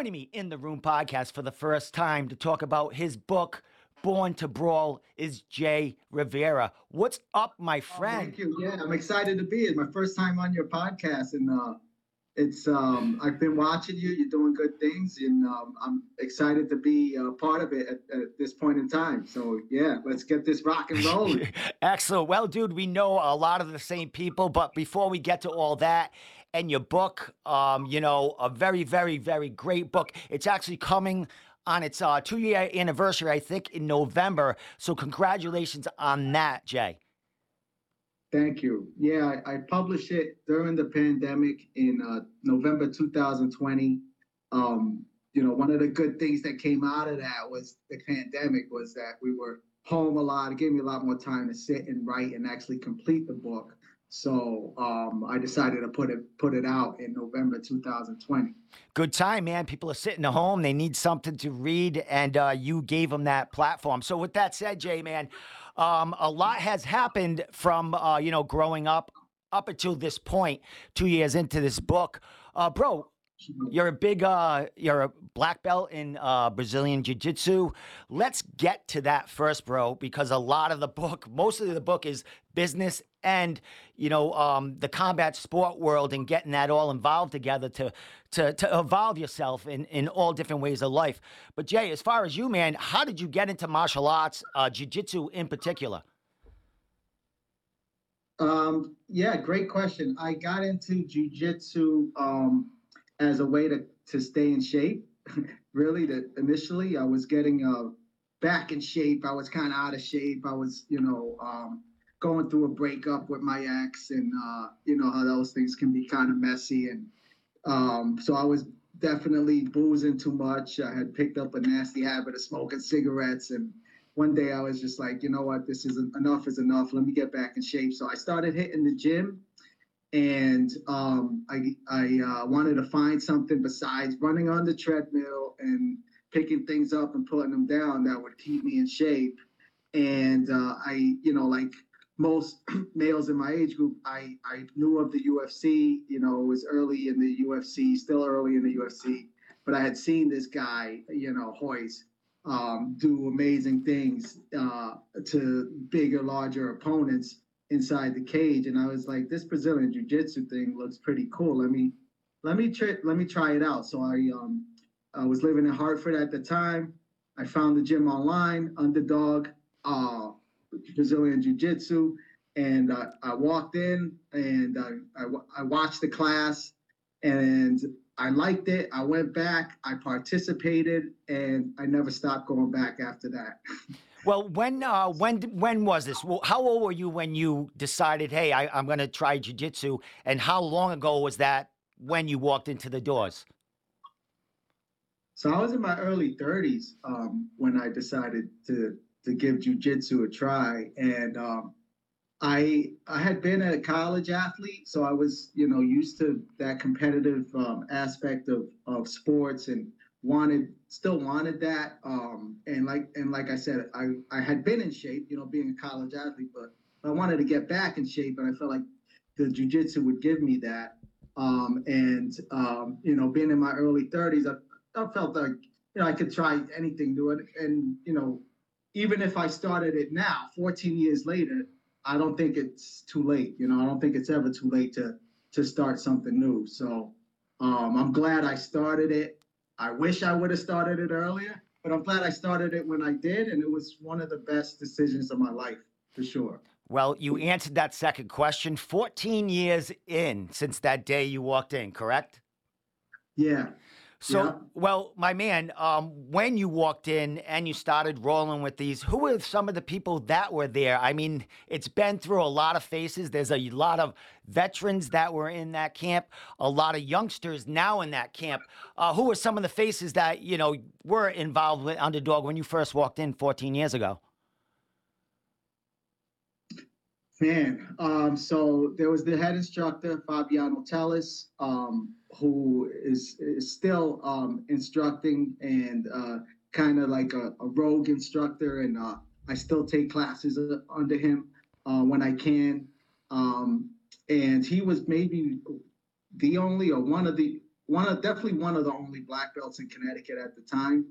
Joining me in the Room podcast for the first time to talk about his book, Born to Brawl, is Jay Rivera. What's up, my Oh, friend? thank you. Yeah, I'm excited to be. It's my first time on your podcast, and uh, it's um, I've been watching you. You're doing good things, and um, I'm excited to be a part of it at, at this point in time. So yeah, let's get this rock and rolling. Excellent. Well, dude, we know a lot of the same people, but before we get to all that, and your book, um, you know, a very, very, very great book. It's actually coming on its uh, two year anniversary, I think, in November. So, congratulations on that, Jay. Thank you. Yeah, I, I published it during the pandemic in uh, November 2020. Um, you know, one of the good things that came out of that was the pandemic was that we were home a lot. It gave me a lot more time to sit and write and actually complete the book. So um, I decided to put it put it out in November 2020. Good time, man. People are sitting at home. They need something to read, and uh, you gave them that platform. So, with that said, Jay, man, um, a lot has happened from, uh, you know, growing up up until this point, two years into this book. Uh, bro, you're a big, uh, you're a black belt in uh, Brazilian Jiu Jitsu. Let's get to that first, bro, because a lot of the book, mostly the book is business and, you know, um, the combat sport world and getting that all involved together to, to, to evolve yourself in, in all different ways of life. But Jay, as far as you, man, how did you get into martial arts, uh, Jiu Jitsu in particular? Um, yeah, great question. I got into jujitsu um, as a way to, to stay in shape. really, that initially I was getting uh, back in shape. I was kind of out of shape. I was, you know, um, going through a breakup with my ex, and uh, you know how those things can be kind of messy. And um, so I was definitely boozing too much. I had picked up a nasty habit of smoking cigarettes and one day I was just like, you know what, this is enough is enough. Let me get back in shape. So I started hitting the gym, and um, I I uh, wanted to find something besides running on the treadmill and picking things up and putting them down that would keep me in shape. And uh, I, you know, like most males in my age group, I I knew of the UFC. You know, it was early in the UFC, still early in the UFC, but I had seen this guy, you know, Royce um, do amazing things uh, to bigger, larger opponents inside the cage. And I was like, this Brazilian jiu-jitsu thing looks pretty cool. Let me let me try let me try it out. So I um I was living in Hartford at the time. I found the gym online, Underdog uh, Brazilian Jiu-Jitsu, and uh, I walked in and I, I I watched the class and I liked it. I went back, I participated, and I never stopped going back after that. Well, when uh, when when was this? Well, how old were you when you decided, hey, I, I'm going to try jujitsu? And how long ago was that when you walked into the doors? So I was in my early 30s um, when I decided to to give jujitsu a try, and um, I I had been a college athlete, so I was you know used to that competitive um, aspect of of sports and wanted still wanted that. Um, and like and like I said, I I had been in shape, you know, being a college athlete, but I wanted to get back in shape, and I felt like the jujitsu would give me that. Um, and um, you know, being in my early 30s, I, I felt like you know I could try anything new, and, and you know, even if I started it now, 14 years later, I don't think it's too late. You know, I don't think it's ever too late to to start something new. So um, I'm glad I started it. I wish I would have started it earlier, but I'm glad I started it when I did, and it was one of the best decisions of my life for sure. Well, you answered that second question. 14 years in since that day you walked in, correct? Yeah. So, Yeah. well, my man, um, when you walked in and you started rolling with these, who were some of the people that were there? I mean, it's been through a lot of faces. There's a lot of veterans that were in that camp, a lot of youngsters now in that camp. Uh, who were some of the faces that, you know, were involved with Underdog when you first walked in 14 years ago? Man, um, so there was the head instructor Fabiano Tellis, um, who is, is still um, instructing and uh, kind of like a, a rogue instructor, and uh, I still take classes uh, under him uh, when I can. Um, and he was maybe the only or one of the one of definitely one of the only black belts in Connecticut at the time.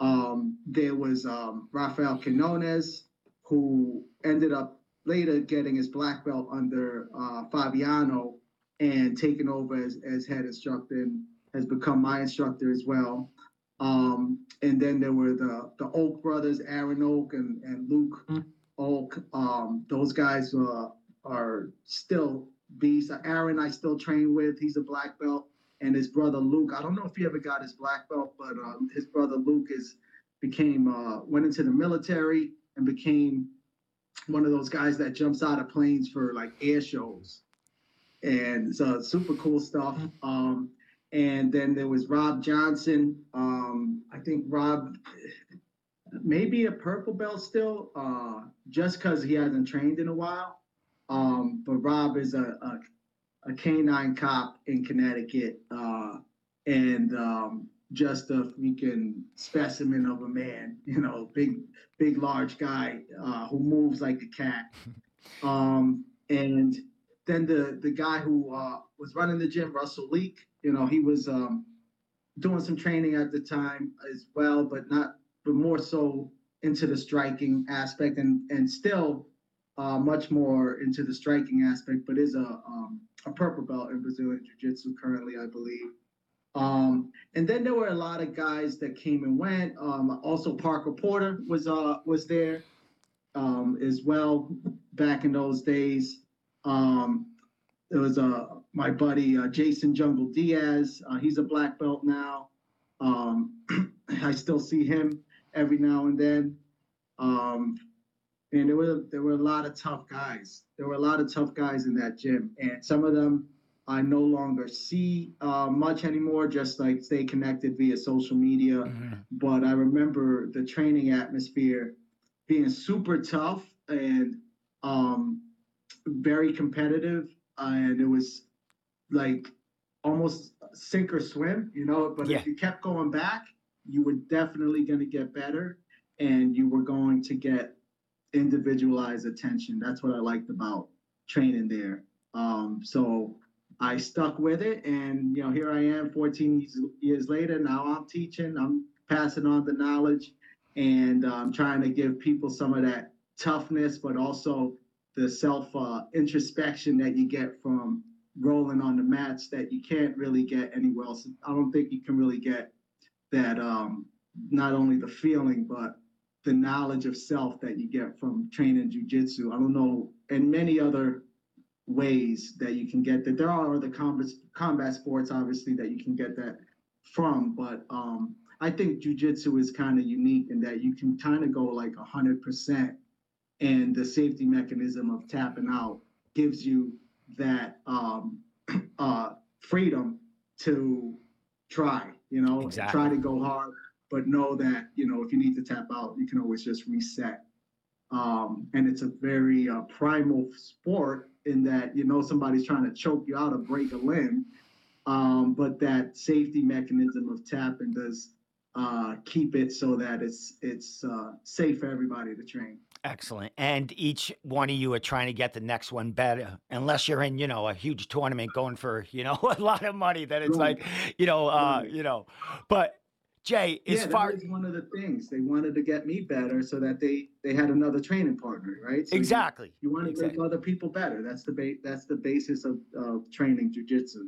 Um, there was um, Rafael Quinones, who ended up later getting his black belt under uh, Fabiano and taking over as, as head instructor and has become my instructor as well. Um, and then there were the the Oak brothers, Aaron Oak and, and Luke mm-hmm. Oak. Um, those guys uh, are still beasts. Aaron, I still train with. He's a black belt, and his brother Luke. I don't know if he ever got his black belt, but um, his brother Luke is became uh, went into the military and became one of those guys that jumps out of planes for like air shows, and so super cool stuff. Mm-hmm. Um, and then there was Rob Johnson. Um, I think Rob maybe a purple belt still, uh, just because he hasn't trained in a while. Um, but Rob is a, a, a canine cop in Connecticut, uh, and um, just a freaking specimen of a man. You know, big, big, large guy uh, who moves like a cat. Um, and then the the guy who uh, was running the gym, Russell Leak, you know, he was um, doing some training at the time as well, but not, but more so into the striking aspect, and and still uh, much more into the striking aspect, but is a um, a purple belt in Brazilian Jiu Jitsu currently, I believe. Um, and then there were a lot of guys that came and went. Um, also, Parker Porter was uh, was there um, as well back in those days. Um, there was uh, my buddy uh, Jason Jungle Diaz. Uh, he's a black belt now. Um, I still see him every now and then. Um, and there were there were a lot of tough guys. There were a lot of tough guys in that gym, and some of them I no longer see uh, much anymore. Just like stay connected via social media. Mm-hmm. But I remember the training atmosphere being super tough and um, very competitive and it was like almost sink or swim, you know. But yeah. if you kept going back, you were definitely going to get better, and you were going to get individualized attention. That's what I liked about training there. Um, so I stuck with it, and you know, here I am, 14 years later. Now I'm teaching. I'm passing on the knowledge, and I'm um, trying to give people some of that toughness, but also the self uh, introspection that you get from rolling on the mats that you can't really get anywhere else. I don't think you can really get that um, not only the feeling but the knowledge of self that you get from training jujitsu. I don't know, and many other ways that you can get that. There are other combat combat sports, obviously, that you can get that from, but um, I think jujitsu is kind of unique in that you can kind of go like hundred percent and the safety mechanism of tapping out gives you that um, uh, freedom to try you know exactly. try to go hard but know that you know if you need to tap out you can always just reset um, and it's a very uh, primal sport in that you know somebody's trying to choke you out or break a limb um, but that safety mechanism of tapping does uh, keep it so that it's it's uh, safe for everybody to train Excellent. And each one of you are trying to get the next one better. Unless you're in, you know, a huge tournament going for, you know, a lot of money, then it's right. like, you know, uh, you know. But Jay, yeah, far that was one of the things they wanted to get me better so that they they had another training partner, right? So exactly. You, you want to exactly. make other people better. That's the ba- that's the basis of uh, training jujitsu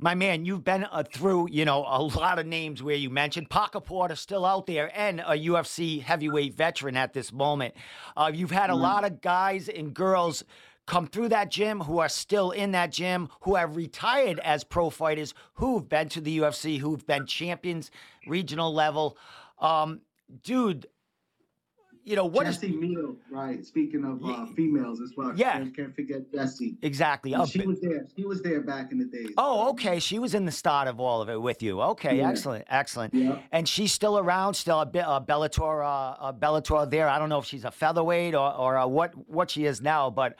my man, you've been uh, through, you know, a lot of names where you mentioned Parker Porter still out there and a UFC heavyweight veteran at this moment. Uh, you've had a mm-hmm. lot of guys and girls come through that gym who are still in that gym, who have retired as pro fighters, who've been to the UFC, who've been champions, regional level. Um, dude, you know what Jessie is, Miele, right? Speaking of uh, females as well. Yeah, can't, can't forget Jessie. Exactly. Oh, she was there. She was there back in the days. Oh, okay. She was in the start of all of it with you. Okay, yeah. excellent, excellent. Yeah. And she's still around, still a, a Bellator, uh, a Bellator there. I don't know if she's a featherweight or or uh, what what she is now, but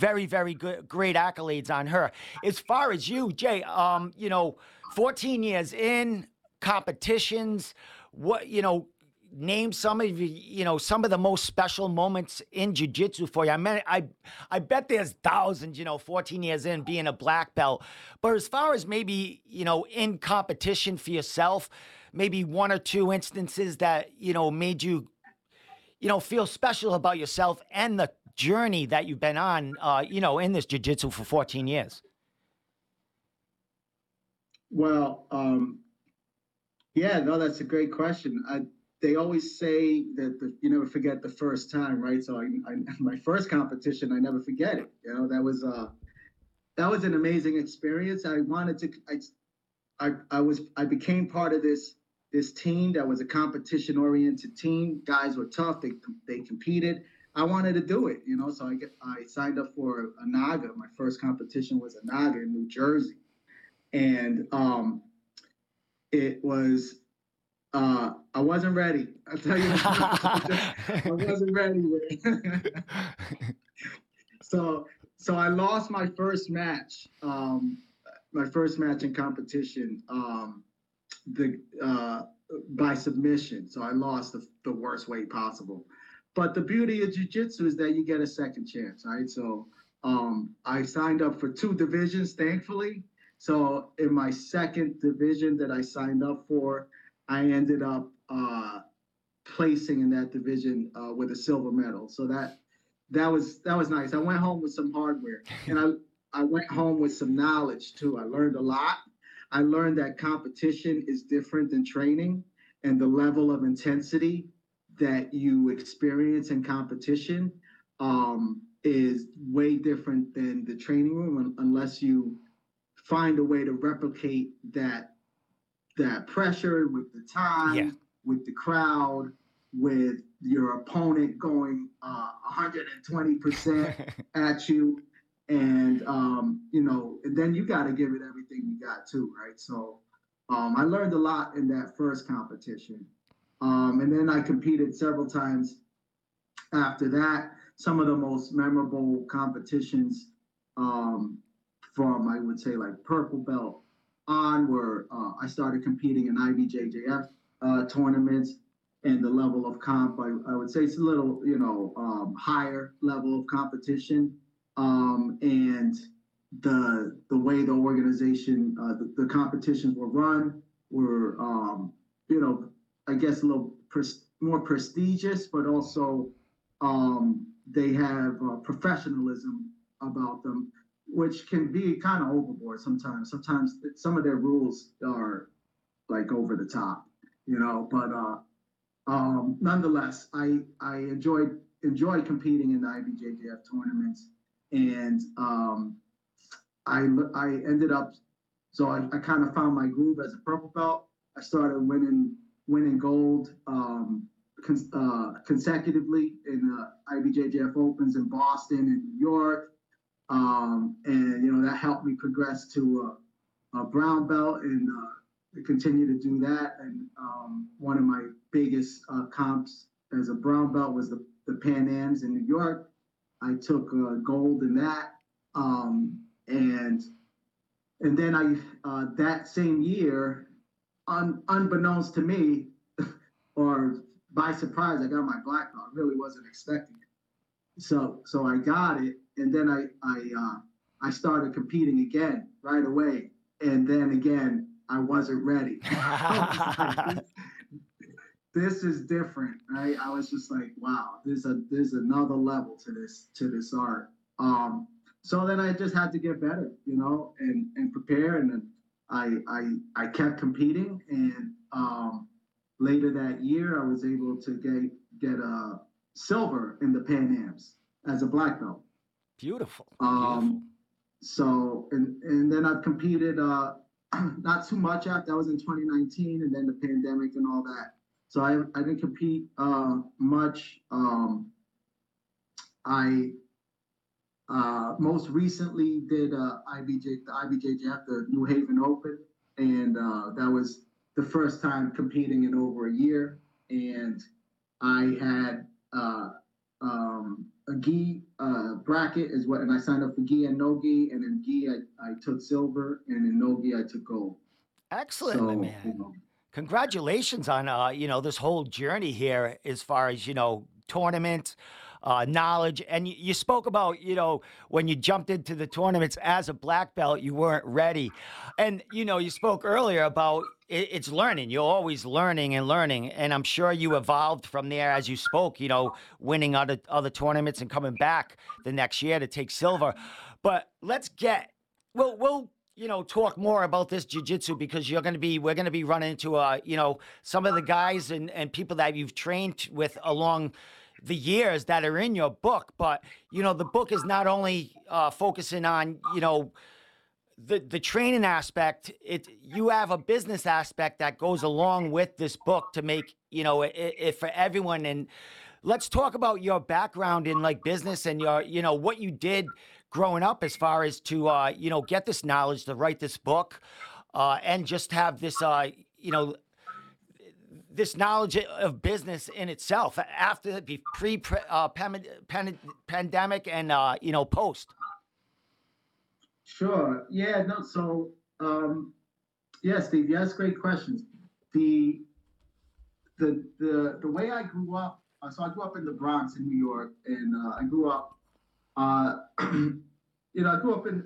very very good, great accolades on her. As far as you, Jay, um, you know, 14 years in competitions, what you know name some of you, you know, some of the most special moments in jiu-jitsu for you? I mean, I, I bet there's thousands, you know, 14 years in being a black belt. But as far as maybe, you know, in competition for yourself, maybe one or two instances that, you know, made you, you know, feel special about yourself and the journey that you've been on, uh, you know, in this jiu-jitsu for 14 years. Well, um, yeah, no, that's a great question. I, they always say that the, you never forget the first time, right? So I, I, my first competition, I never forget it. You know, that was uh, that was an amazing experience. I wanted to, I, I, I was, I became part of this this team that was a competition oriented team. Guys were tough. They they competed. I wanted to do it, you know. So I get, I signed up for a Naga. My first competition was a Naga in New Jersey, and um, it was uh, I wasn't ready. I'll tell you, I wasn't ready. so, so I lost my first match, um, my first match in competition, um, the uh, by submission. So I lost the, the worst way possible. But the beauty of jujitsu is that you get a second chance, right? So um, I signed up for two divisions, thankfully. So in my second division that I signed up for, I ended up uh, placing in that division uh, with a silver medal. So that that was that was nice. I went home with some hardware, and I I went home with some knowledge too. I learned a lot. I learned that competition is different than training, and the level of intensity that you experience in competition um, is way different than the training room, unless you find a way to replicate that that pressure with the time, yeah. with the crowd, with your opponent going uh, 120% at you. And, um, you know, and then you got to give it everything you got too, right? So um, I learned a lot in that first competition. Um, and then I competed several times after that. Some of the most memorable competitions um, from, I would say, like purple belt on where uh, I started competing in IBJJF uh, tournaments and the level of comp, I, I, would say it's a little, you know, um, higher level of competition. Um, and the the way the organization, uh, the, the, competitions were run were, um, you know, I guess a little pres- more prestigious, but also um, they have uh, professionalism about them which can be kind of overboard sometimes. Sometimes some of their rules are like over the top, you know. But uh, um, nonetheless, I I enjoyed enjoyed competing in the IBJJF tournaments, and um, I I ended up so I, I kind of found my groove as a purple belt. I started winning winning gold um, con- uh, consecutively in the IBJJF Opens in Boston and New York um, and you know that helped me progress to a, a brown belt and uh, continue to do that. And um, one of my biggest uh, comps as a brown belt was the, the Pan Ams in New York. I took uh, gold in that, um, and and then I uh, that same year, un, unbeknownst to me, or by surprise, I got my black. I really wasn't expecting it. So so I got it, and then I I uh, I started competing again right away, and then again I wasn't ready. this is different, right? I was just like, wow, there's a there's another level to this to this art. Um, so then I just had to get better, you know, and and prepare, and I I I kept competing, and um, later that year I was able to get get a silver in the Pan Ams as a black belt. Beautiful. Um, so and and then I've competed uh, not too much after that was in 2019, and then the pandemic and all that. So I I didn't compete uh, much. Um, I uh, most recently did uh, IBJ the IBJJF the New Haven Open, and uh, that was the first time competing in over a year, and I had uh, um, a gi uh, bracket is what, and I signed up for gi and no gi, and in gi I, I took silver, and in no gi I took gold. Excellent, so, man. You know, congratulations on uh, you know this whole journey here as far as you know tournaments uh, knowledge. And you, you spoke about you know when you jumped into the tournaments as a black belt you weren't ready. And you know you spoke earlier about it, it's learning. You're always learning and learning. And i'm sure you evolved from there as you spoke you know winning other other tournaments and coming back the next year to take silver. But let's get we'll we'll you know talk more about this jiu-jitsu because you're going to be we're going to be running into uh you know some of the guys and and people that you've trained with along the years that are in your book but you know the book is not only uh focusing on you know the the training aspect it you have a business aspect that goes along with this book to make you know it, it for everyone. And let's talk about your background in like business and your you know what you did growing up as far as to uh, you know get this knowledge to write this book uh, and just have this uh, you know this knowledge of business in itself after the pre uh, pan, pan, pandemic and uh, you know post? Sure. Yeah no so um yeah steve yes great questions the the the the way i grew up uh, so i grew up in the bronx in new york and uh, i grew up uh, you know, I grew up in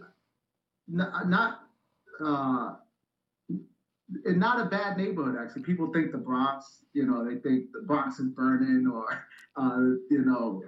not, not uh, in not a bad neighborhood. Actually, people think the Bronx. You know, they think the Bronx is burning or uh, you know,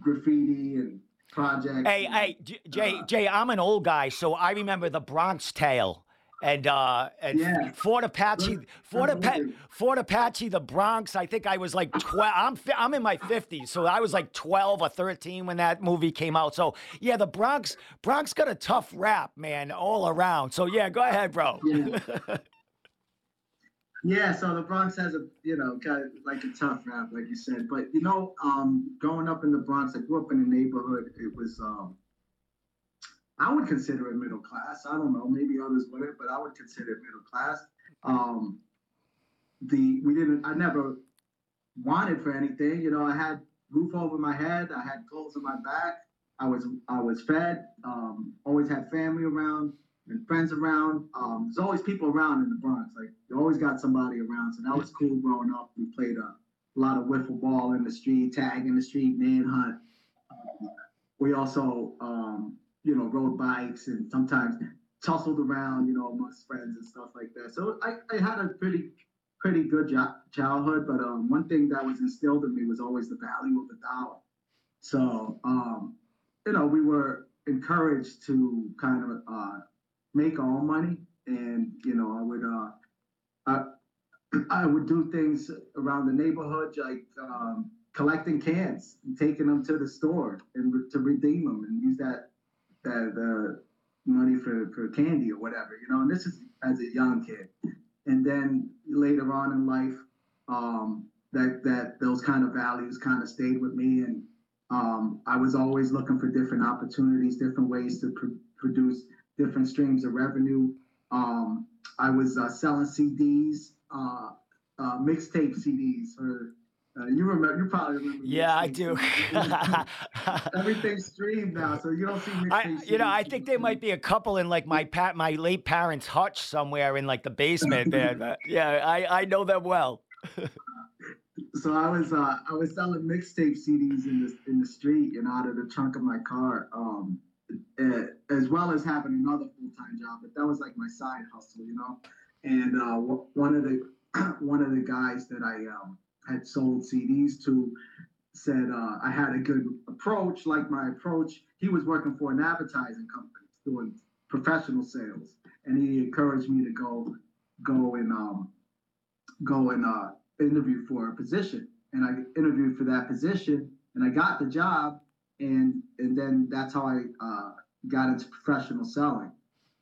graffiti and projects. Hey, hey, Jay, uh, Jay, I'm an old guy, so I remember the Bronx Tale and uh and yeah. Fort Apache, Fort, Apa- Fort Apache, the Bronx. I think I was like twelve. I'm I'm in my fifties, so I was like twelve or thirteen when that movie came out. So yeah, the Bronx Bronx got a tough rap, man, all around. So yeah, go ahead, bro. Yeah. yeah so the Bronx has a you know of like a tough rap, like you said. But you know, um, growing up in the Bronx, I grew up in a neighborhood. It was um I would consider it middle class. I don't know, maybe others wouldn't, but I would consider it middle class. Um, the we didn't. I never wanted for anything. You know, I had roof over my head. I had clothes on my back. I was I was fed. Um, always had family around and friends around. Um, there's always people around in the Bronx. Like you always got somebody around. So that was cool growing up. We played a, a lot of wiffle ball in the street, tag in the street, manhunt. Uh, we also um, you know, rode bikes and sometimes tussled around, you know, amongst friends and stuff like that. So I, I had a pretty pretty good jo- childhood, but um, one thing that was instilled in me was always the value of the dollar. So um, you know, we were encouraged to kind of uh, make our own money, and you know, I would uh, I, I would do things around the neighborhood, like um, collecting cans and taking them to the store and re- to redeem them, and use that that the money for, for candy or whatever, you know, and this is as a young kid. And then later on in life, um, that that those kind of values kind of stayed with me, and um, I was always looking for different opportunities, different ways to pr- produce different streams of revenue. Um, I was uh, selling CDs, uh, uh, mixtape CDs for uh, you remember? You probably remember. Yeah, I do. Everything's streamed now, so you don't see. I, you know, I think there might be a couple in like my pat, my late parents' hutch somewhere in like the basement. there. yeah, I I know them well. so I was uh, I was selling mixtape CDs in the in the street and out of the trunk of my car, um, uh, as well as having another full time job. But that was like my side hustle, you know. And uh, one of the one of the guys that I um, had sold CDs to said uh, I had a good approach, like my approach. He was working for an advertising company doing professional sales, and he encouraged me to go go and um, go and uh, interview for a position. And I interviewed for that position, and I got the job, and and then that's how I uh, got into professional selling.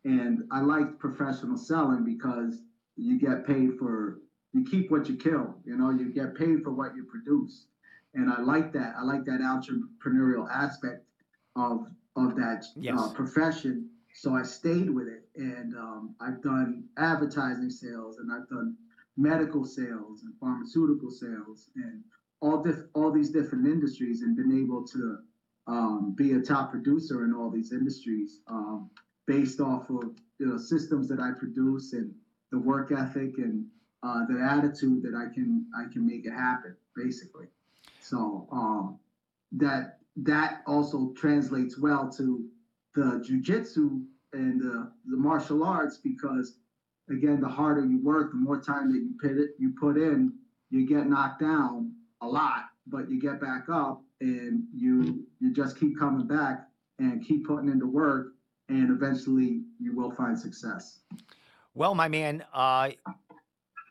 And I liked professional selling because you get paid for you keep what you kill. You know, you get paid for what you produce, and I like that. I like that entrepreneurial aspect of of that uh, yes. uh, profession. So I stayed with it, and um, I've done advertising sales, and I've done medical sales and pharmaceutical sales, and all diff- all these different industries, and been able to um, be a top producer in all these industries um, based off of you know systems that I produce and the work ethic and uh, the attitude that I can I can make it happen, basically. So um, that that also translates well to the jujitsu and the, the martial arts because again, the harder you work, the more time that you put it you put in, you get knocked down a lot, but you get back up and you you just keep coming back and keep putting into work and eventually you will find success. Well, my man, uh,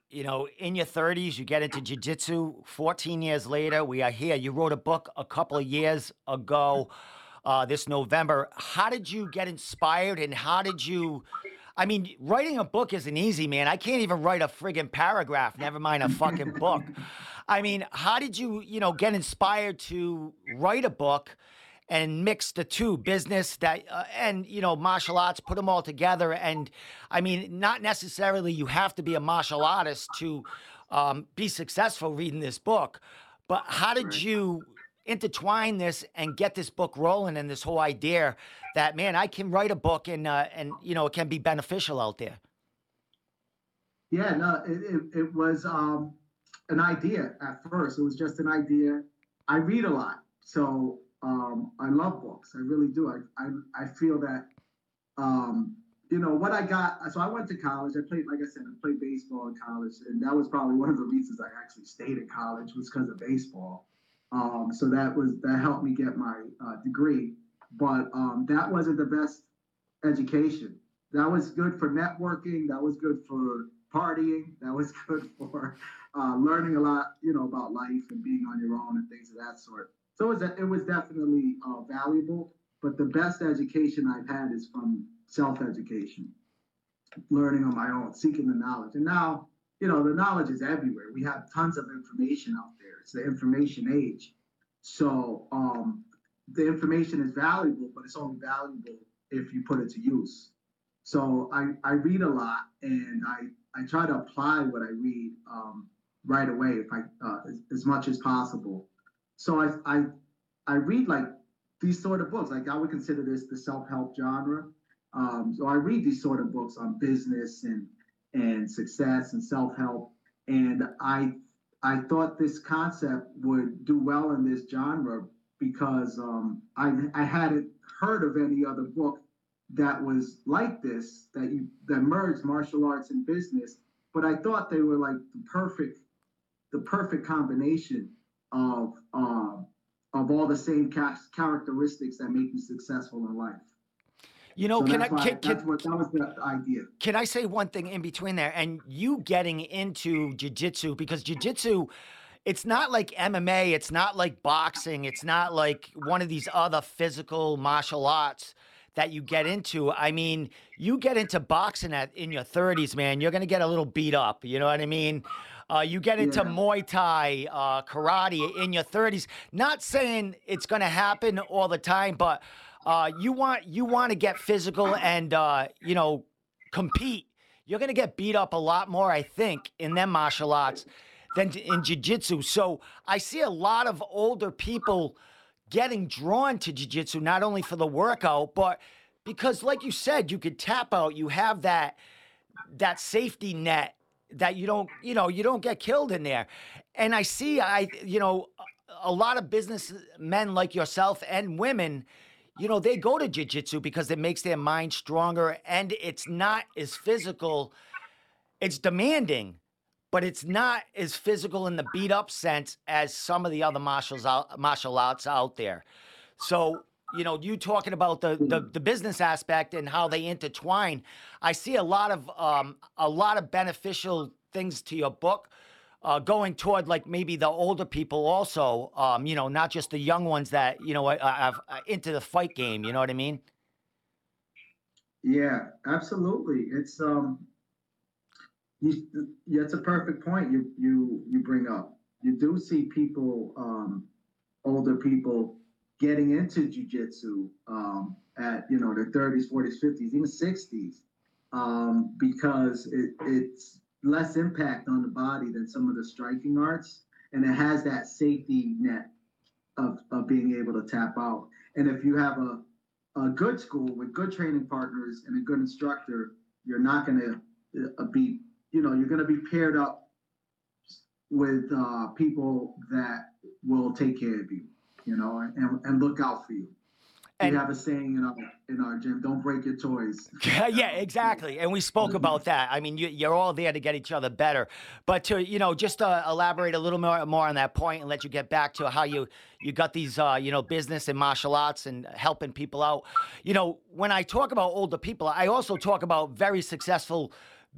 you know, in your 30s, you get into jiu-jitsu. 14 years later, we are here. You wrote a book a couple of years ago, uh, this November. How did you get inspired and how did you I mean, writing a book isn't easy, man. I can't even write a friggin' paragraph, never mind a fucking book. I mean, how did you, you know, get inspired to write a book and mix the two business that uh, and you know martial arts put them all together? And i mean not necessarily you have to be a martial artist to um, be successful reading this book but how did you intertwine this and get this book rolling and this whole idea that man i can write a book and uh, and you know it can be beneficial out there? Yeah, no, it, it, it was um, an idea at first. It was just an idea. I read a lot, so um, I love books. I really do. I, I, I feel that, um, you know, what I got. So I went to college. I played, like I said, I played baseball in college, and that was probably one of the reasons I actually stayed in college was because of baseball. Um, so that was that helped me get my uh, degree, but um, that wasn't the best education. That was good for networking. That was good for partying. That was good for uh, learning a lot, you know, about life and being on your own and things of that sort. So it was, it was definitely uh, valuable. But the best education I've had is from self-education, learning on my own, seeking the knowledge. And now, you know, the knowledge is everywhere. We have tons of information out there. It's the information age. So um, the information is valuable, but it's only valuable if you put it to use. So I, I read a lot and I, I try to apply what I read um, right away if I uh, as, as much as possible. So I, I I read like these sort of books. Like I would consider this the self-help genre. Um, so I read these sort of books on business and and success and self-help. And I I thought this concept would do well in this genre because um, I I hadn't heard of any other book that was like this that you that merged martial arts and business but i thought they were like the perfect the perfect combination of um of all the same ca- characteristics that make you successful in life. You know so can i why, can, can, what that was the idea. Can I say one thing in between there? And you getting into jujitsu because jujitsu, it's not like MMA, it's not like boxing, it's not like one of these other physical martial arts that you get into. I mean, you get into boxing at in your 30s, man, you're gonna get a little beat up. You know what I mean? Uh, you get into Yeah. Muay Thai, uh, karate in your 30s. Not saying it's gonna happen all the time, but uh, you want you want to get physical and uh, you know compete, you're to get beat up a lot more, I think, in them martial arts than in jiu-jitsu. So I see a lot of older people getting drawn to jiu-jitsu, not only for the workout, but because like you said, you could tap out, you have that that safety net that you don't, you know, you don't get killed in there. And I see I you know a- lot of businessmen like yourself and women you know, they go to jujitsu because it makes their mind stronger and it's not as physical. It's demanding, but it's not as physical in the beat up sense as some of the other out, martial arts out there. So, you know, you talking about the, the the business aspect and how they intertwine. I see a lot of um, a lot of beneficial things to your book uh, going toward like maybe the older people also, um, you know, not just the young ones that you know are, are, are into the fight game. You know what I mean? yeah absolutely it's um you, a perfect point you you you bring up you do see people um older people getting into jujitsu um, at you know their 30s, 40s, 50s, even 60s, um, because it, it's less impact on the body than some of the striking arts, and it has that safety net of, of being able to tap out. And if you have a a good school with good training partners and a good instructor, you're not going to uh, be you know, you're going to be paired up with uh, people that will take care of you, you know, and, and look out for you. And- we have a saying in our in our gym: "Don't break your toys." yeah, exactly. And we spoke about that. I mean, you, you're all there to get each other better. But to you know, just to elaborate a little more more on that point and let you get back to how you you got these uh, you know business and martial arts and helping people out. You know, when I talk about older people, I also talk about very successful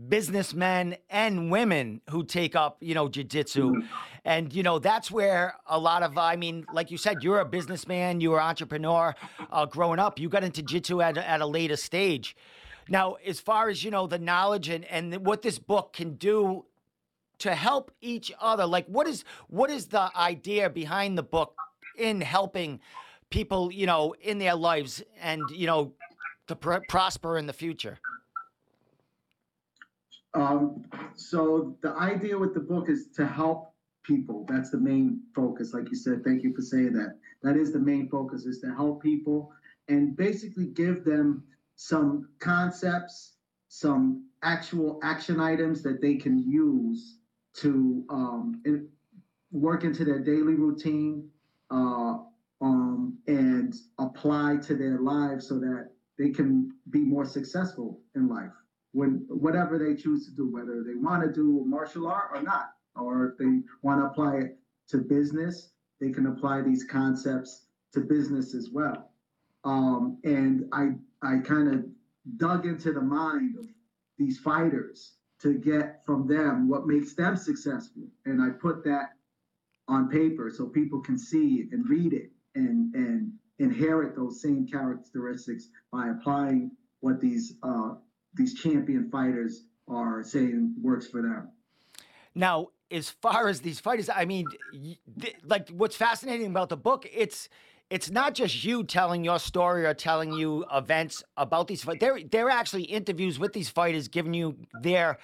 businessmen and women who take up you know jiu-jitsu. And you know that's where a lot of i mean like you said you're a businessman you were an entrepreneur uh, growing up. You got into jiu-jitsu at, a- at a later stage. Now as far as you know the knowledge and and what this book can do to help each other like what is what is the idea behind the book in helping people you know in their lives and you know to pr- prosper in the future Um, so the idea with the book is to help people. That's the main focus. Like you said, thank you for saying that. That is the main focus is to help people and basically give them some concepts, some actual action items that they can use to um, in, work into their daily routine uh, um, and apply to their lives so that they can be more successful in life when whatever they choose to do, whether they want to do martial art or not, or if they want to apply it to business, they can apply these concepts to business as well. Um, and I I kind of dug into the mind of these fighters to get from them what makes them successful, and I put that on paper so people can see it and read it and and inherit those same characteristics by applying what these uh, these champion fighters are saying works for them. Now, as far as these fighters, I mean, like what's fascinating about the book, it's it's not just you telling your story or telling you events about these fighters. They're they're actually interviews with these fighters, giving you their,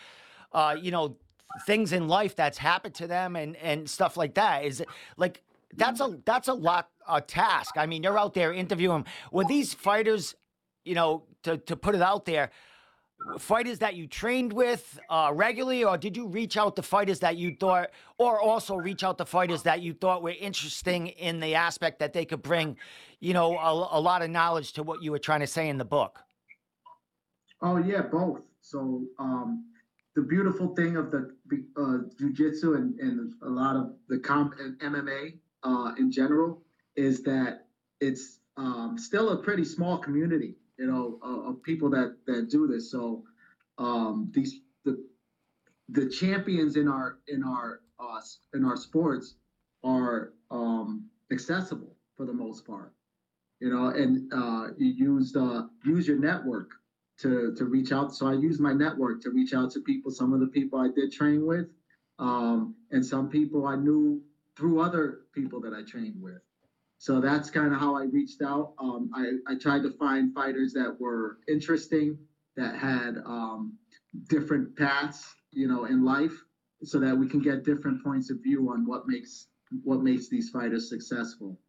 uh, you know, things in life that's happened to them and and stuff like that. Is it like that's a that's a lot a task. I mean, you're out there interviewing. Were these fighters, you know, to to put it out there? Fighters that you trained with uh, regularly, or did you reach out to fighters that you thought, or also reach out to fighters that you thought were interesting in the aspect that they could bring, you know, a, a lot of knowledge to what you were trying to say in the book? Oh yeah, both. So um, the beautiful thing of the uh, jujitsu and, and a lot of the comp and MMA uh, in general is that it's um, still a pretty small community, you know, of, of people that that do this. So um, these the the champions in our in our uh, in our sports are um, accessible for the most part, you know, and uh, you use uh, use your network to to reach out. So I use my network to reach out to people. Some of the people I did train with, um, and some people I knew through other people that I trained with. So that's kind of how I reached out. Um, I I tried to find fighters that were interesting, that had um, different paths, you know, in life, so that we can get different points of view on what makes what makes these fighters successful.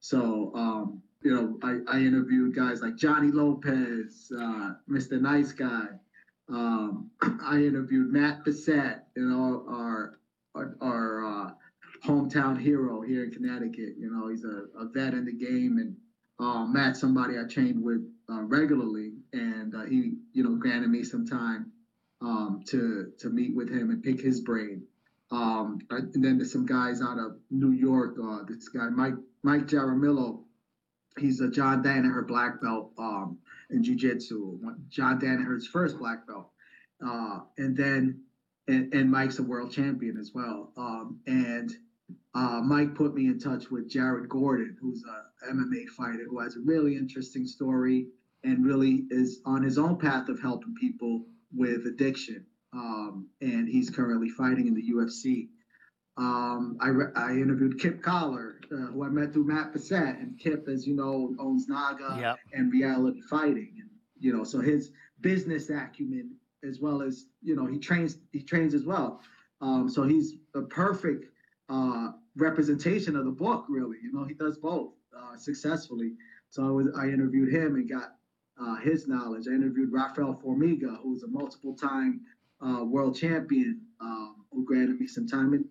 So um, you know, I, I interviewed guys like Johnny Lopez, uh, Mr. Nice Guy. Um, I interviewed Matt Bessette, you know, our our, our uh, hometown hero here in Connecticut. You know, he's a, a vet in the game, and uh, Matt's somebody I trained with uh, regularly, and uh, he, you know, granted me some time um, to to meet with him and pick his brain. Um, and then there's some guys out of New York. Uh, this guy Mike Mike Jaramillo he's a John Danaher black belt um, in jiu-jitsu. John Danaher's first black belt. Uh, and then, and, and, Mike's a world champion as well. Um, and uh, Mike put me in touch with Jared Gordon, who's a MMA fighter who has a really interesting story and really is on his own path of helping people with addiction. Um, and he's currently fighting in the UFC. Um, I, re- I interviewed Kipp Kollar, uh, who I met through Matt Bessette, and Kip, as you know, owns Naga Yep. and Reality Fighting, and you know, so his business acumen, as well as you know, he trains he trains as well. Um, so he's a perfect uh, representation of the book, really. You know, he does both uh, successfully. So I was I interviewed him and got uh, his knowledge. I interviewed Rafael Formiga, who's a multiple time uh, world champion, um, who granted me some time. And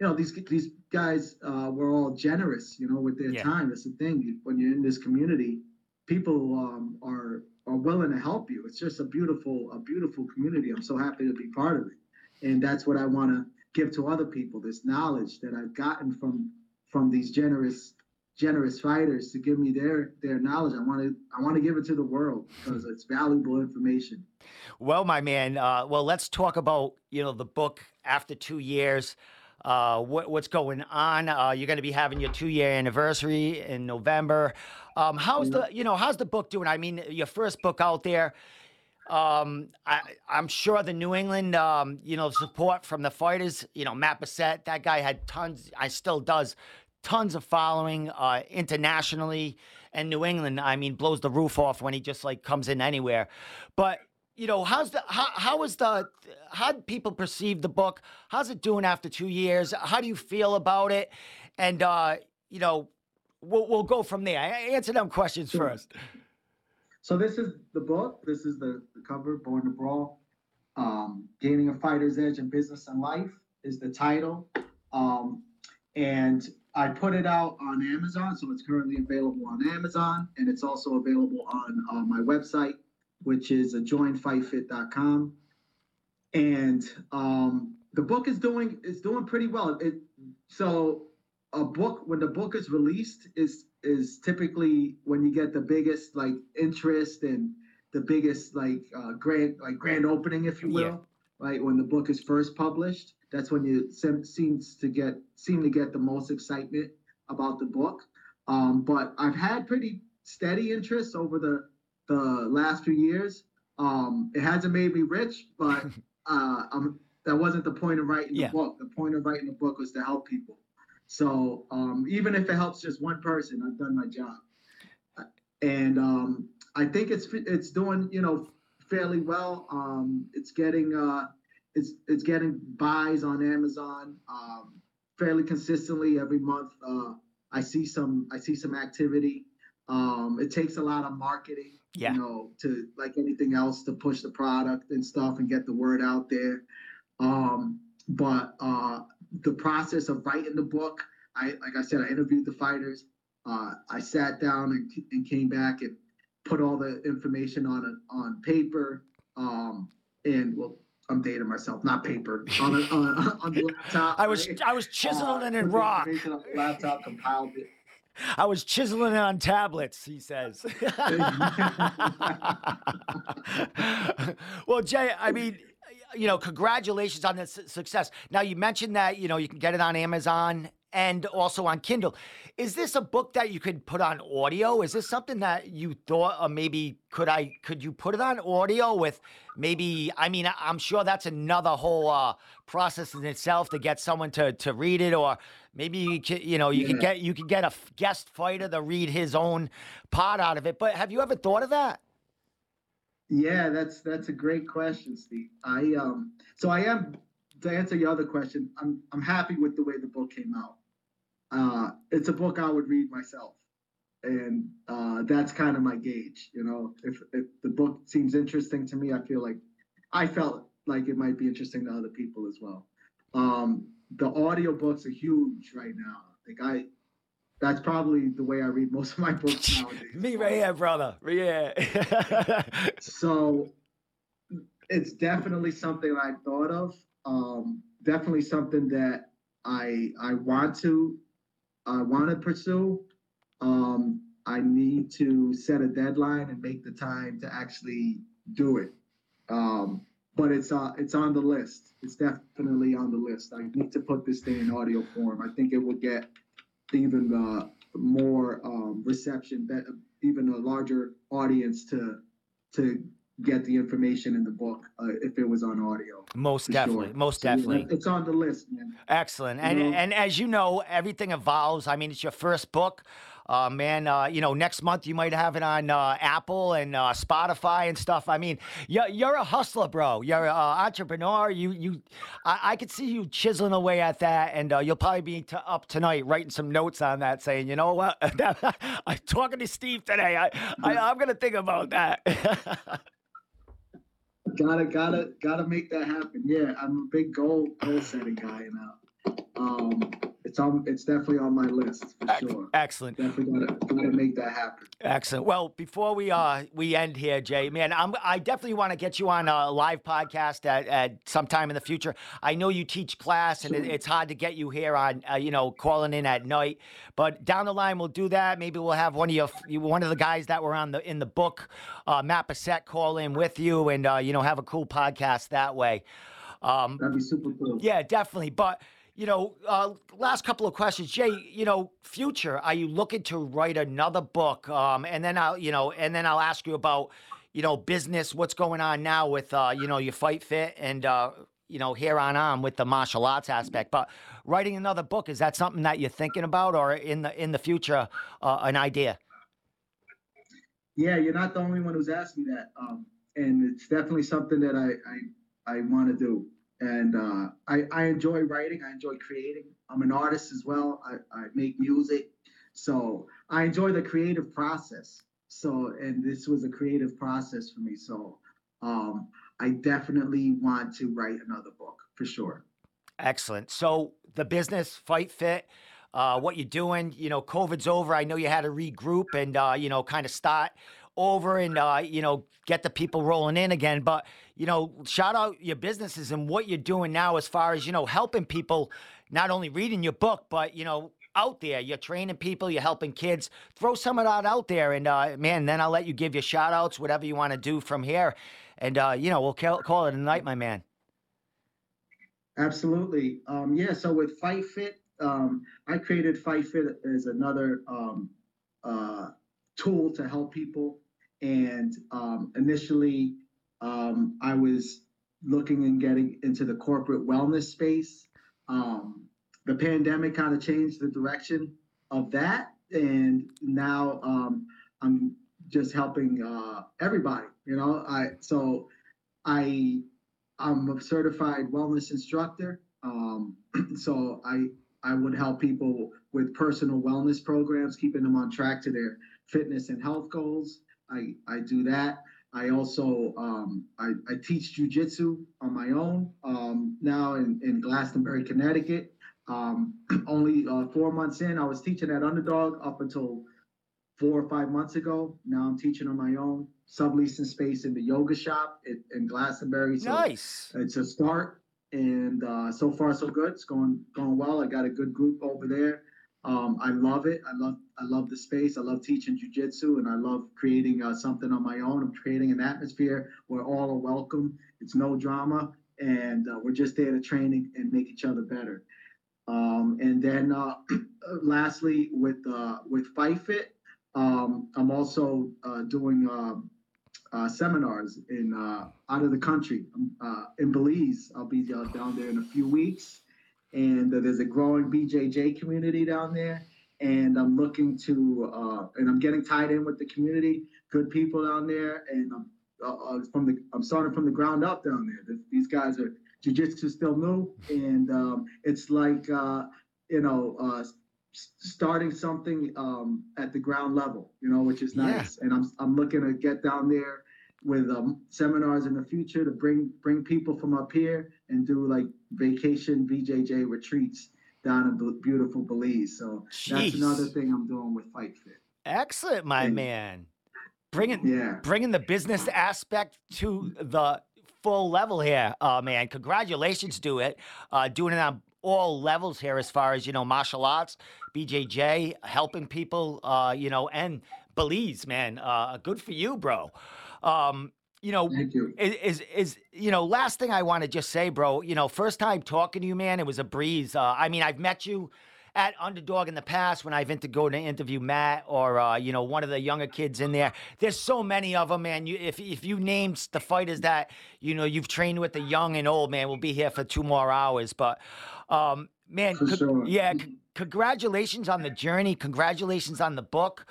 you know, these these guys uh, were all generous, you know, with their Yeah. time. That's the thing. When you're in this community, people um, are are willing to help you. It's just a beautiful a beautiful community. I'm so happy to be part of it, and that's what I want to give to other people. This knowledge that I've gotten from from these generous generous fighters to give me their their knowledge. I want to I want to give it to the world because it's valuable information. Well, my man, uh, well, let's talk about you know the book after two years. Uh, what, what's going on? Uh, you're going to be having your two year anniversary in November. Um, how's the you know how's the book doing? I mean, your first book out there. Um, I, I'm sure the New England, um, you know, support from the fighters. You know, Matt Bessette, that guy had tons. I still does tons of following uh, internationally, and New England. I mean, blows the roof off when he just like comes in anywhere. But you know, how's the how how is the how people perceive the book? How's it doing after two years? How do you feel about it? And uh, you know, we'll we'll go from there. A- Answer them questions first. So this is the book. This is the, the cover. Born to Brawl. Um, Gaining a fighter's edge in business and life is the title. Um, and I put it out on Amazon, so it's currently available on Amazon, and it's also available on uh, my website, which is joinfightfit.com. And um, the book is doing is doing pretty well. It so a book when the book is released is is typically when you get the biggest like interest and the biggest like uh, grand like grand opening, if you will. Yeah. Right when the book is first published, that's when you sem- seems to get seem to get the most excitement about the book. Um, but I've had pretty steady interest over the the last few years. Um, it hasn't made me rich, but uh, that wasn't the point of writing Yeah. the book. The point of writing the book was to help people. So um, even if it helps just one person, I've done my job. And um, I think it's it's doing you know fairly well. Um, it's getting uh, it's it's getting buys on Amazon um, fairly consistently every month. Uh, I see some I see some activity. Um, it takes a lot of marketing Yeah. you know, to like anything else to push the product and stuff and get the word out there. Um, but uh, the process of writing the book, I like I said, I interviewed the fighters. Uh, I sat down and, and came back and put all the information on a, on paper. Um, and well, I'm dating myself, not paper on a, on, on the laptop. I was? I was Uh, chiseling it in rock. laptop, compiled it. I was chiseling it on tablets, he says. well, Jay, I mean, you know, congratulations on this success. Now, you mentioned that, you know, you can get it on Amazon and also on Kindle. Is this a book that you could put on audio? Is this something that you thought, or maybe could I, could you put it on audio with maybe, I mean, I'm sure that's another whole uh, process in itself to get someone to, to read it, or maybe you could, you know, you could Yeah. get, you could get a guest fighter to read his own part out of it. But have you ever thought of that? Yeah, that's that's a great question, Steve. I um so I am to answer your other question, I'm I'm happy with the way the book came out. Uh it's a book I would read myself. And uh that's kind of my gauge, you know. If if the book seems interesting to me, I feel like I felt like it might be interesting to other people as well. Um the audiobooks are huge right now. Like I that's probably the way I read most of my books nowadays. Me right here, brother. Yeah. So it's definitely something I thought of. Um, definitely something that I I want to I want to pursue. Um, I need to set a deadline and make the time to actually do it. Um, but it's uh it's on the list. It's definitely on the list. I need to put this thing in audio form. I think it would get even uh, more um, reception, that even a larger audience to to get the information in the book uh, if it was on audio. most definitely. sure. Most So, yeah, definitely. it's on the list, man. Excellent. And know- and as you know, everything evolves. I mean, it's your first book. Uh, man, uh, you know, next month you might have it on uh, Apple and uh, Spotify and stuff. I mean, you're, you're a hustler, bro. You're an entrepreneur. You, you, I, I could see you chiseling away at that, and uh, you'll probably be t- up tonight writing some notes on that, saying, you know what, I'm talking to Steve today. I, I I'm gonna think about that. gotta gotta gotta make that happen. Yeah, I'm a big goal goal setting guy now. Um, it's on. It's definitely on my list for sure. Excellent. Definitely gotta gotta make that happen. Excellent. Well, before we uh we end here, Jay, man, I'm I definitely want to get you on a live podcast at, at sometime in the future. I know you teach class, and it, it's hard to get you here on uh, you know calling in at night. But down the line, we'll do that. Maybe we'll have one of your one of the guys that were on the in the book, uh, Matt Bessette, call in with you, and uh, you know have a cool podcast that way. Um, That'd be super cool. yeah, definitely. But you know, uh, last couple of questions, Jay. You know, future. Are you looking to write another book? Um, and then I'll, you know, and then I'll ask you about, you know, business. What's going on now with, uh, you know, your fight fit and, uh, you know, here on on with the martial arts aspect. But writing another book is that something that you're thinking about, or in the in the future, uh, an idea? Yeah, you're not the only one who's asked me that. Um, and it's definitely something that I I, I want to do. And uh, I I enjoy writing. I enjoy creating. I'm an artist as well. I, I make music, so I enjoy the creative process. So and this was a creative process for me. So um, I definitely want to write another book for sure. Excellent. So the business, Fight Fit, uh, what you're doing, you know, COVID's over. I know you had to regroup and, uh, you know, kind of start over and, uh, you know, get the people rolling in again. But, you know, shout out your businesses and what you're doing now as far as, you know, helping people, not only reading your book, but, you know, out there. You're training people, you're helping kids. Throw some of that out there. And, uh, man, then I'll let you give your shout outs, whatever you want to do from here. And, uh, you know, we'll call, call it a night, my man. Absolutely. Um, yeah. So with Fight Fit, um, I created Fight Fit as another um, uh, tool to help people. And um, initially, um, I was looking and getting into the corporate wellness space. Um, the pandemic kind of changed the direction of that, and now um, I'm just helping uh, everybody. You know, I so I I'm a certified wellness instructor. Um, so I I would help people with personal wellness programs, keeping them on track to their fitness and health goals. I, I do that. I also um, I, I teach jujitsu on my own um, now in, in Glastonbury, Connecticut. Um, only uh, four months in, I was teaching at Underdog up until four or five months ago. Now I'm teaching on my own, subleasing space in the yoga shop in, in Glastonbury. So Nice. it's a start, and uh, so far so good. It's going going well. I got a good group over there. Um, I love it. I love I love the space. I love teaching jujitsu, and I love creating uh, something on my own. I'm creating an atmosphere where all are welcome. It's no drama, and uh, we're just there to train and, make each other better. Um, and then uh, lastly, with uh, with Fight Fit, um, I'm also uh, doing. uh, seminars in out of the country. In Belize, I'll be down there in a few weeks, and there's a growing BJJ community down there. And I'm looking to, uh, and I'm getting tied in with the community. Good people down there, and I'm uh, uh, from the, I'm starting from the ground up down there. These guys are jujitsu still new, and um, it's like uh, you know. Uh, starting something um, at the ground level, you know, which is Yeah. nice. And I'm I'm looking to get down there with um, seminars in the future to bring bring people from up here and do like vacation BJJ retreats down in beautiful Belize. So that's another thing I'm doing with Fight Fit. Excellent, my And- man. Bringing Yeah. bringing the business aspect to the full level here, uh, man. Congratulations, do it. Uh, doing it on all levels here, as far as you know, martial arts, BJJ, helping people, uh, you know, and Belize, man. Uh, good for you, bro. Um, you know, you. is, is is you know last thing i want to just say bro you know first time talking to you man it was a breeze. Uh, i mean i've met you at underdog in the past when i've been to go to interview matt or uh, you know one of the younger kids in there. There's so many of them man. You if, if you named the fighters that you know you've trained with the young and old man we'll be here for two more hours. But um man sure. yeah c- congratulations on the journey. Congratulations on the book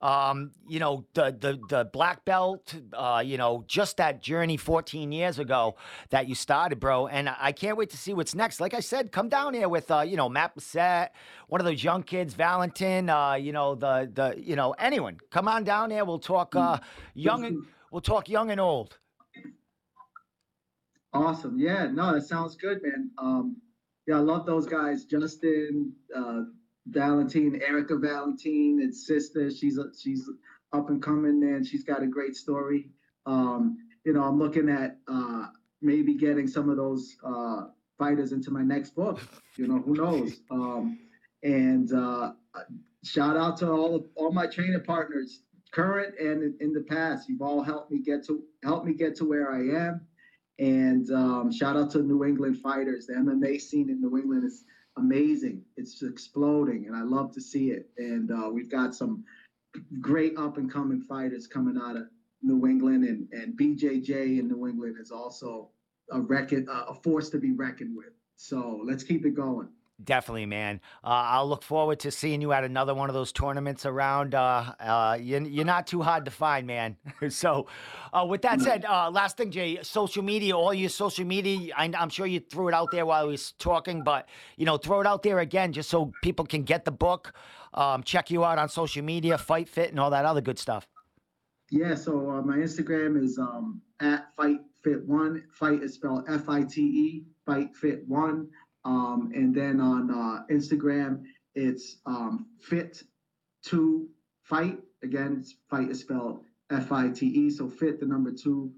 um, you know, the the the black belt, uh, you know, just that journey 14 years ago that you started, bro. And I can't wait to see what's next. Like I said, come down here with uh, you know, Matt Bessette, one of those young kids, Valentin, uh, you know, the the you know, anyone. Come on down here. We'll talk uh young and we'll talk young and old. Awesome. Yeah, no, that sounds good, man. Um, yeah, I love those guys. Justin, uh, Valentine, Erica Valentine, and sister. She's a, she's up and coming, and She's got a great story. Um, you know, I'm looking at uh, maybe getting some of those uh, fighters into my next book. You know, who knows? Um, and uh, shout out to all all my training partners, current and in, in the past. You've all helped me get to help me get to where I am. And um, shout out to New England fighters. The MMA scene in New England is amazing. It's exploding, and I love to see it. And uh, we've got some great up and coming fighters coming out of New England, and and BJJ in New England is also a record, a force to be reckoned with. So let's keep it going. Definitely, man. Uh, I'll look forward to seeing you at another one of those tournaments around. Uh, uh, you're, you're not too hard to find, man. so, uh, with that said, uh, last thing, Jay, social media, all your social media, I, am sure you threw it out there while we was talking, but, you know, throw it out there again just so people can get the book, um, check you out on social media, Fight Fit, and all that other good stuff. Yeah, so uh, my Instagram is um, at Fight Fit One. Fight is spelled F I T E, Fight Fit One. Um, and then on uh, Instagram, it's um, fit to fight. Again, fight is spelled F I T E. So fit the number two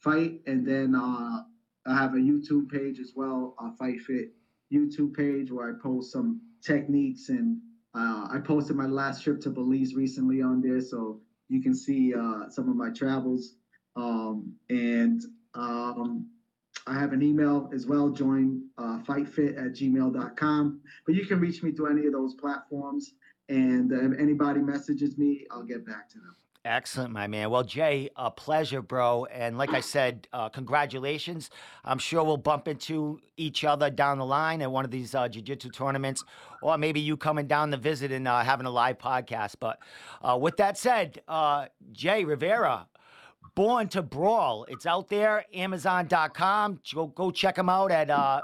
fight. And then uh, I have a YouTube page as well, a Fight Fit YouTube page where I post some techniques and uh, I posted my last trip to Belize recently on there. So you can see uh, some of my travels. Um, and um, I have an email as well, join uh, fightfit at gmail.com. But you can reach me through any of those platforms. And uh, if anybody messages me, I'll get back to them. Excellent, my man. Well, Jay, a pleasure, bro. And like I said, uh, congratulations. I'm sure we'll bump into each other down the line at one of these uh, jiu-jitsu tournaments, or maybe you coming down to visit and uh, having a live podcast. But uh, with that said, uh, Jay Rivera, Born to Brawl. It's out there, Amazon.com. Go, go check him out at uh.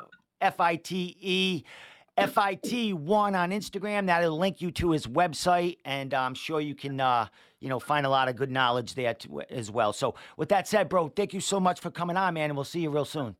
FIT1 on Instagram. That'll link you to his website, and I'm sure you can, uh, you know, find a lot of good knowledge there as well. So, with that said, bro, thank you so much for coming on, man, and we'll see you real soon.